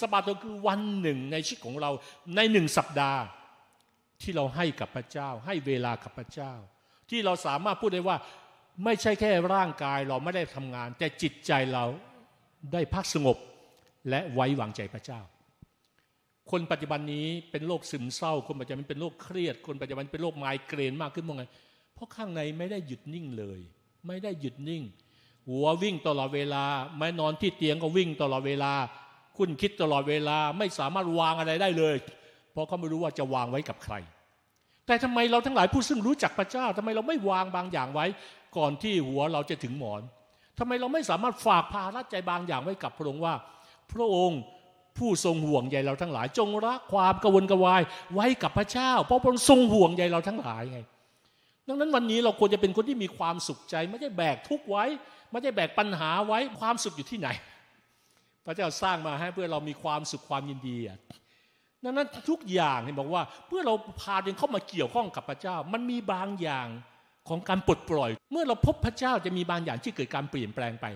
สบาโตคือวันหนึ่งในชีวิตของเราในหนึ่งสัปดาห์ ที่เราให้กับพระเจ้า ให้เวลากับพระเจ้า ที่เราสามารถพูดได้ว่าไม่ใช่แค่ร่างกายเราไม่ได้ทำงาน แต่จิตใจเราได้พักสงบและไว้วางใจพระเจ้า คนปัจจุบันนี้เป็นโรคซึมเศร้า คนปัจจุบันเป็นโรคเครียด คนปัจจุบันเป็นโรคไมเกรนมากขึ้นเพราะไงเพราะข้างในไม่ได้หยุดนิ่งเลย ไม่ได้หยุดนิ่ง หัววิ่งตลอดเวลา ไม่นอนที่เตียงก็วิ่งตลอดเวลา คุณคิดตลอดเวลาไม่สามารถวางอะไรได้เลย เพราะเขาไม่รู้ว่าจะวางไว้กับใคร แต่ทำไมเราทั้งหลายผู้ซึ่งรู้จักพระเจ้าทำไมเราไม่วางบางอย่างไว้ ก่อนที่หัวเราจะถึงหมอนทำไมเราไม่สามารถฝากภาระใจบางอย่างไว้กับพระองค์ว่า พระองค์ผู้ทรงห่วงใยเราทั้งหลาย จงรักความกระวนกระวายไว้กับพระเจ้า เพราะพระองค์ทรงห่วงใยเราทั้งหลายไงดังนั้นวันนี้เราควรจะเป็นคนที่มีความสุขใจ ไม่ใช่แบกทุกข์ไว้ ไม่ใช่แบกปัญหาไว้ความสุขอยู่ที่ไหน พระเจ้าสร้างมาให้เพื่อเรามีความสุขความยินดีอะดังนั้นทุกอย่างเห็นบอกว่าเพื่อเราพาเดินเข้ามาเกี่ยวข้องกับพระเจ้า มันมีบางอย่างของการปลดปล่อย เมื่อเราพบพระเจ้าจะมีบางอย่างที่เกิดการเปลี่ยนแปลงไป